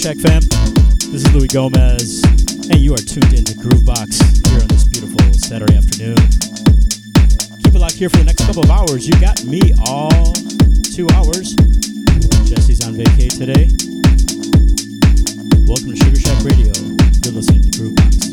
Shack fam. This is Louis Gomez, and you are tuned into Groovebox here on this beautiful Saturday afternoon. Keep it locked here for the next couple of hours. You got me all two hours. Jesse's on vacay today. Welcome to Sugar Shack Radio. You're listening to Groovebox.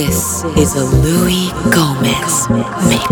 This is a Louis Gomez mix.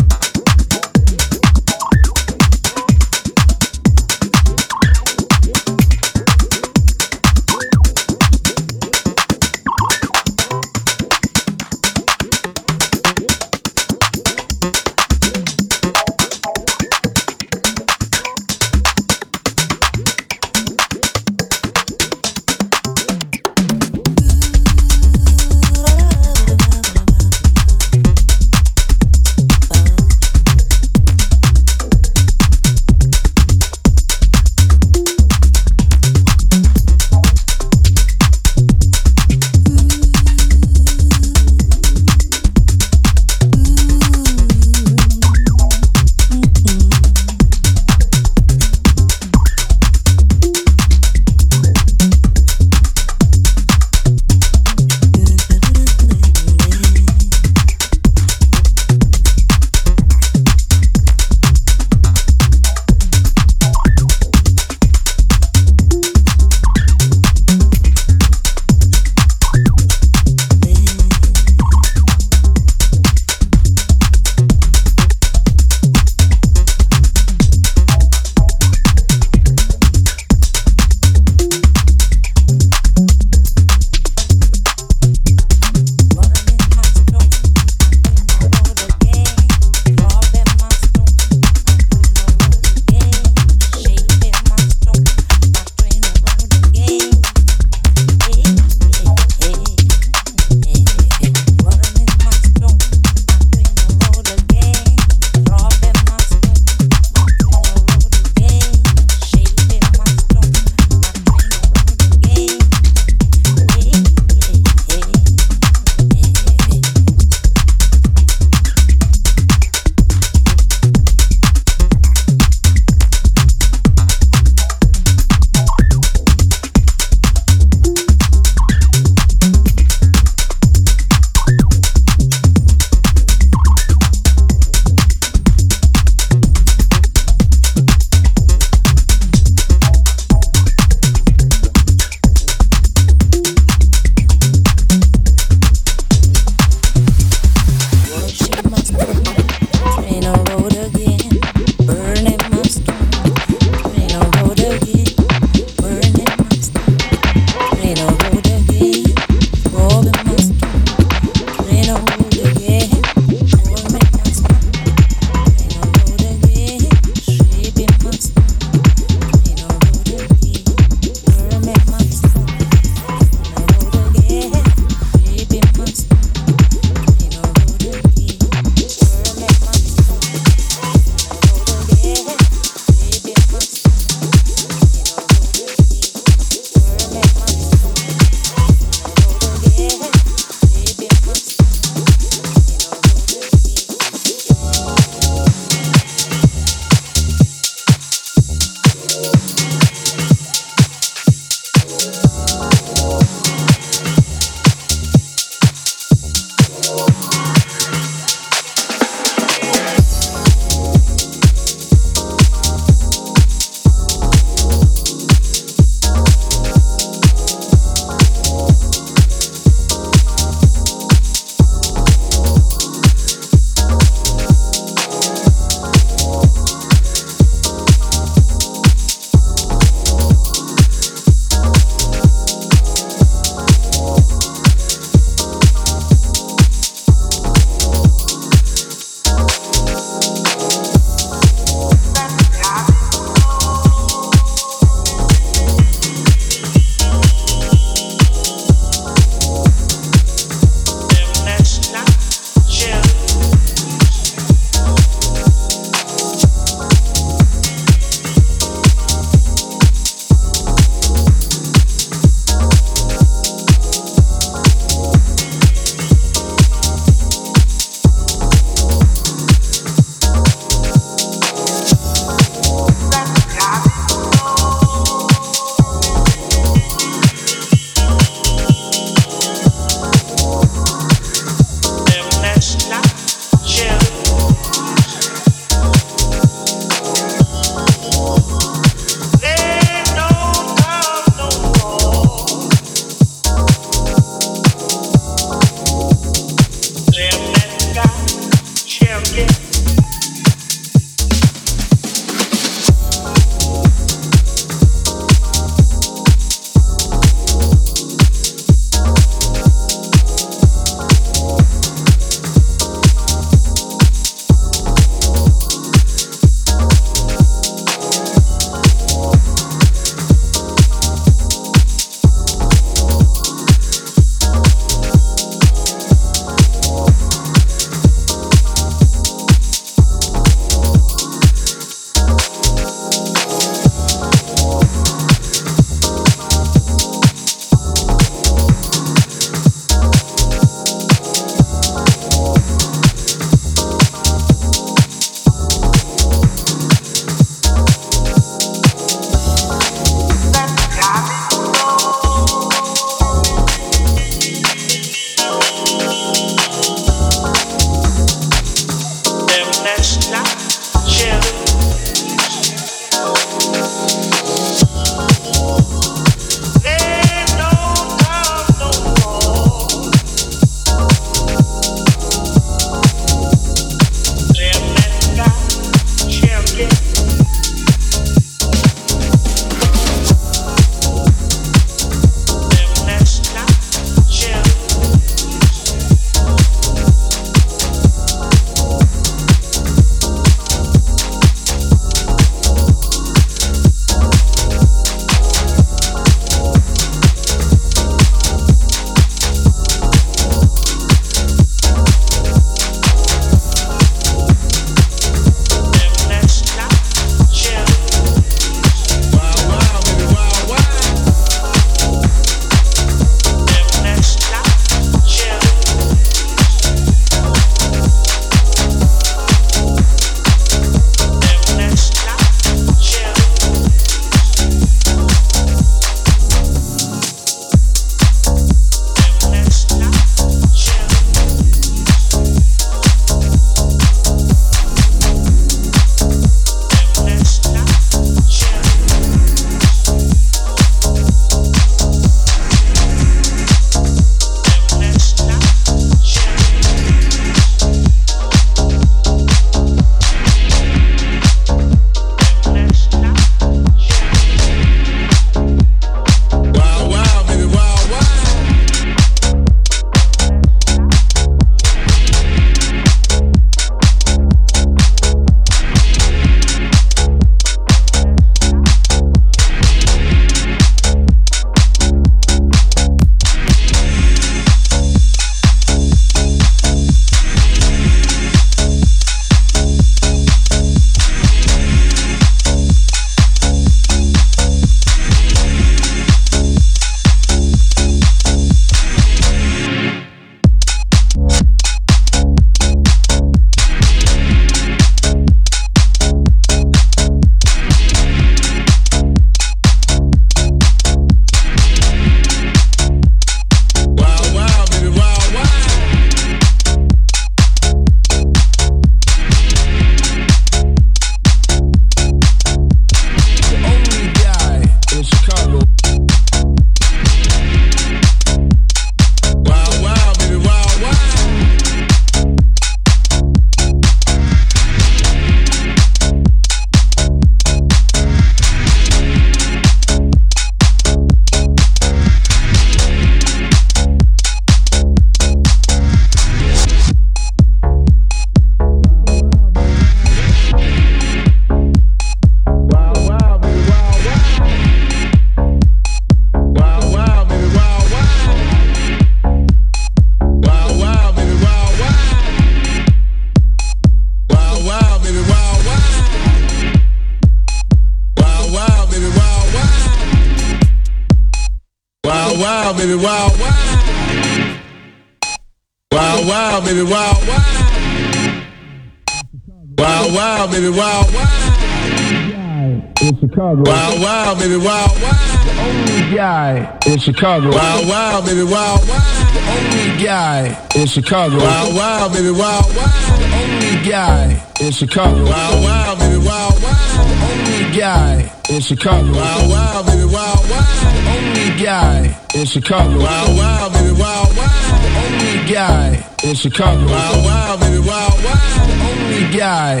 Chicago. Wild, wild, baby, wild, wild. The only guy in Chicago. Wild, wild, baby, wild, wild. The only guy in Chicago. Wild, wild, baby, wild, wild. The only guy in Chicago. Wild, wild, baby, wild, wild. The only guy in Chicago. Wild, wild, baby, wild, wild. The only guy in Chicago. Wild, wild, baby, wild, wild. The only guy.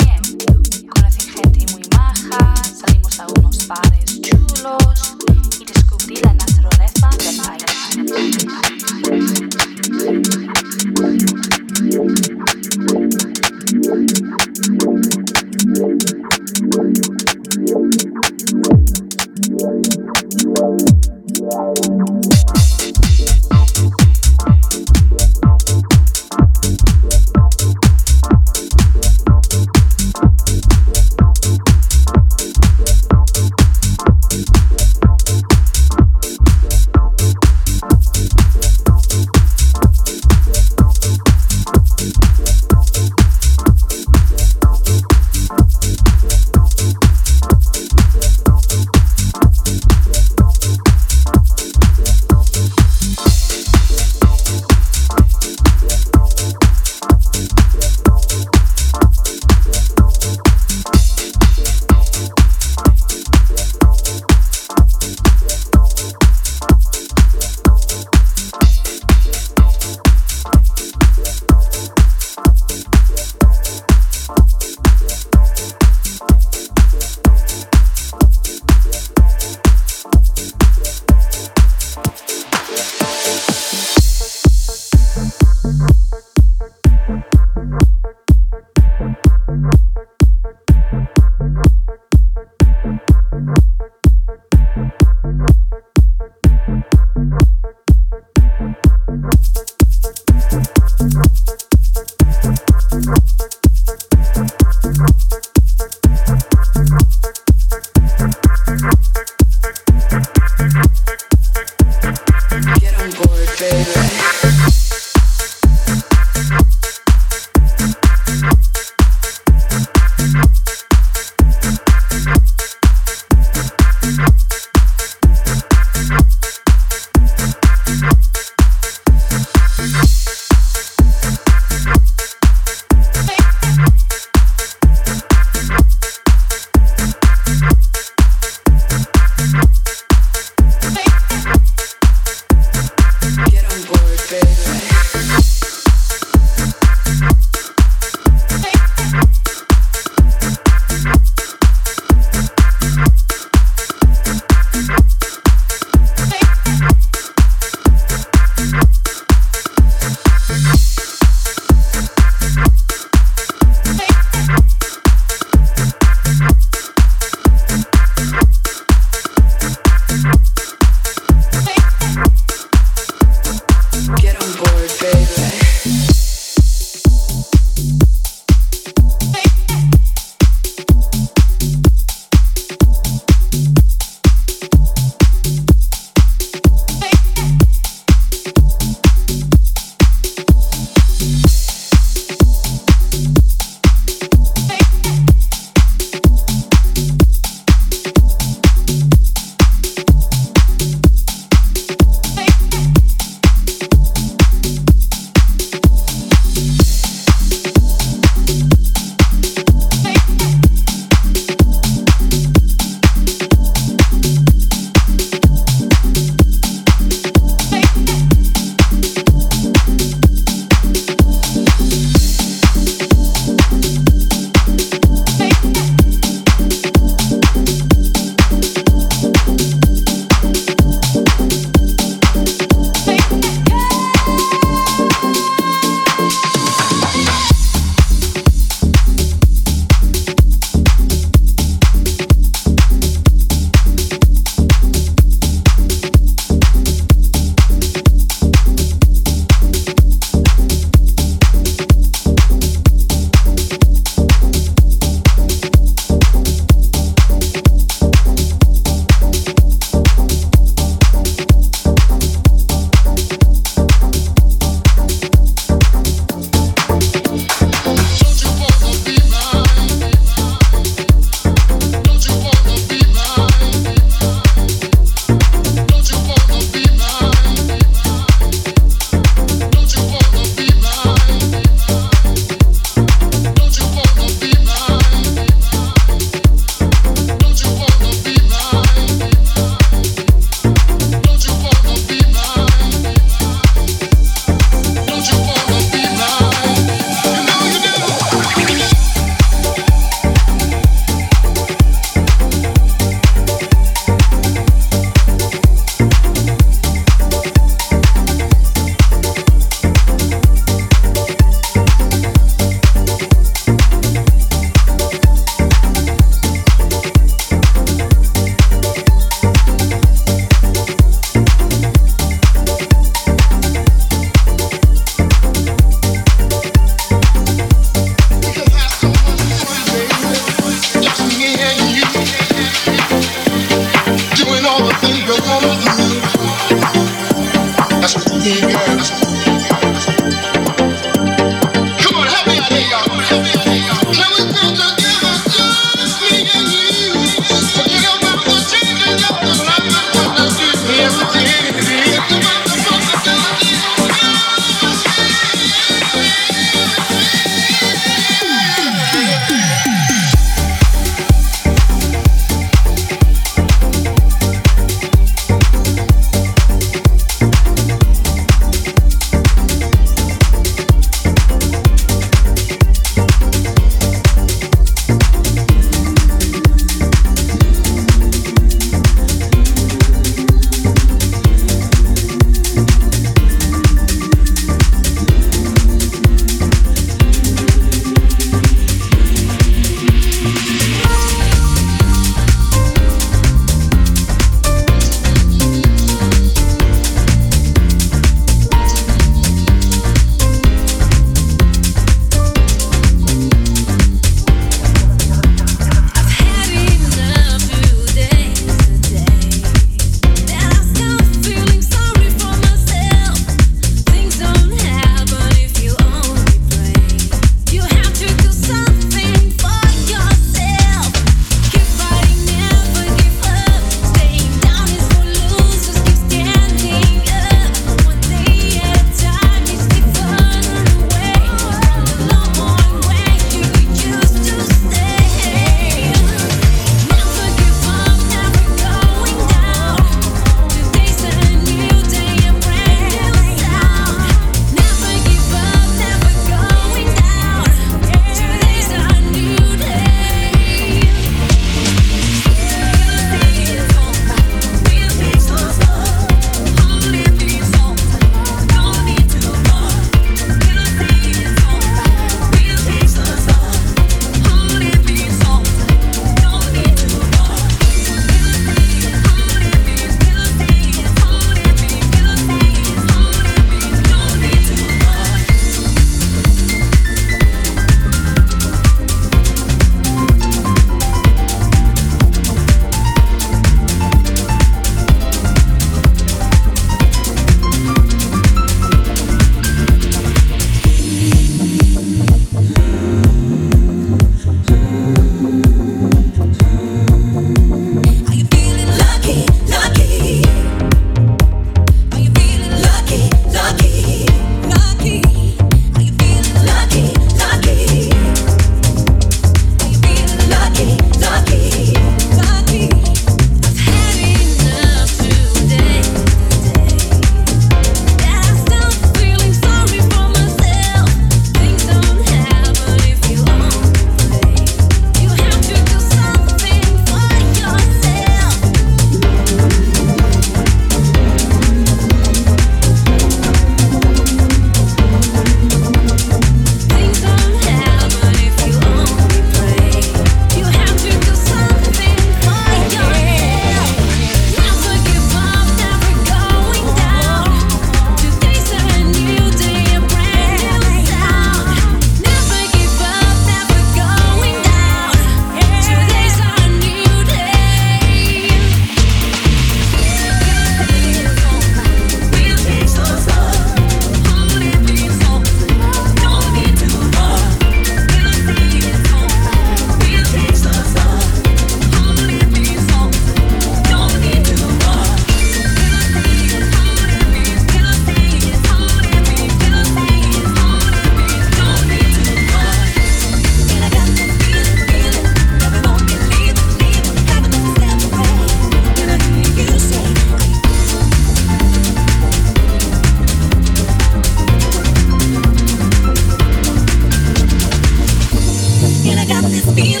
got this feeling.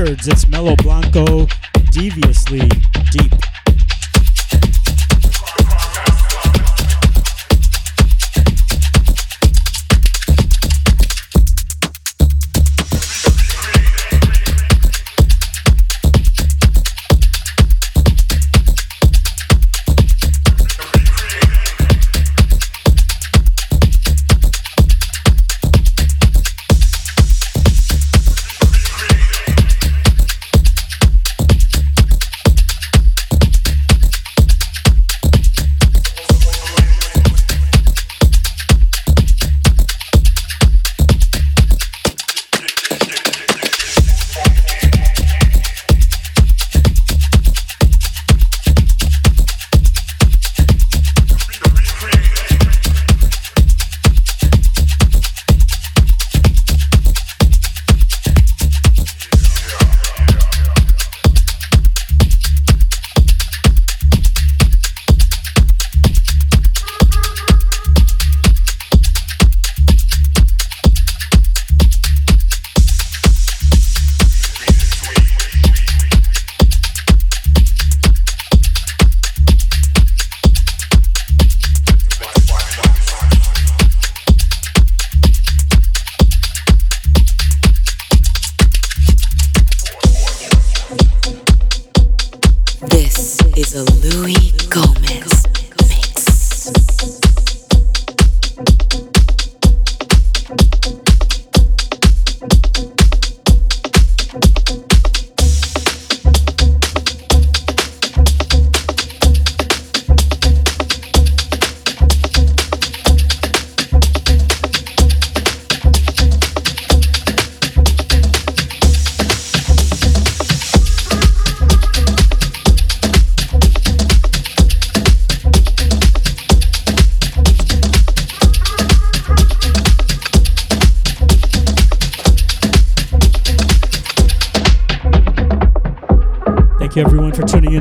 Records. It's Mellow Blanco,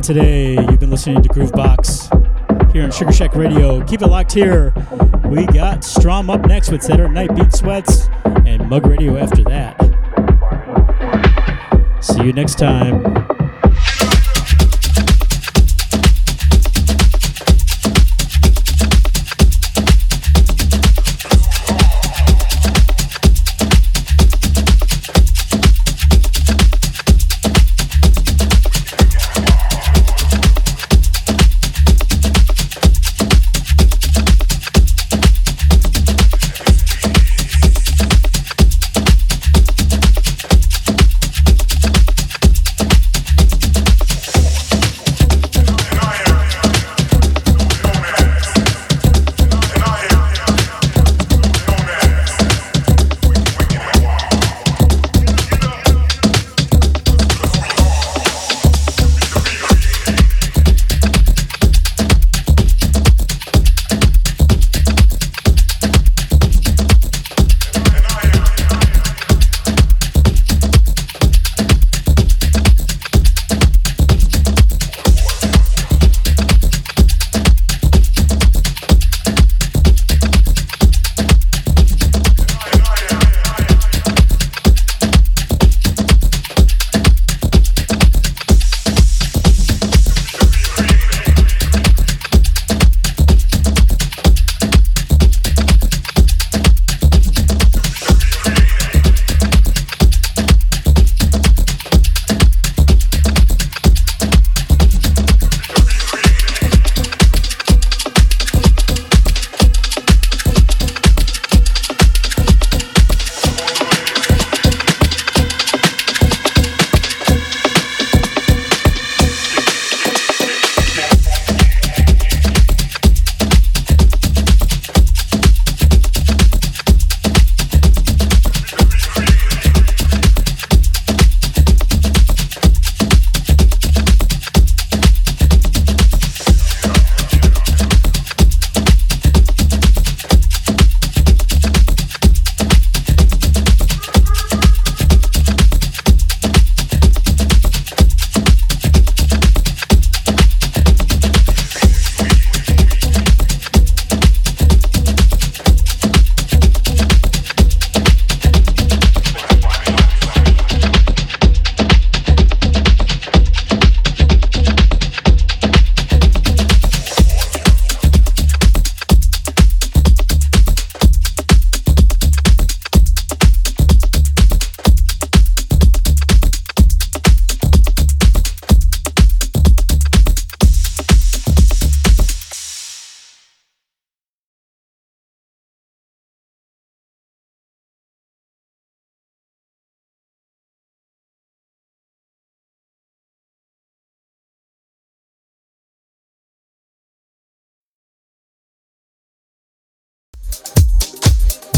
today. You've been listening to Groovebox here on Sugar Shack Radio. Keep it locked here. We got Strom up next with Saturday Night Beat Sweats and Mug Radio after that. See you next time.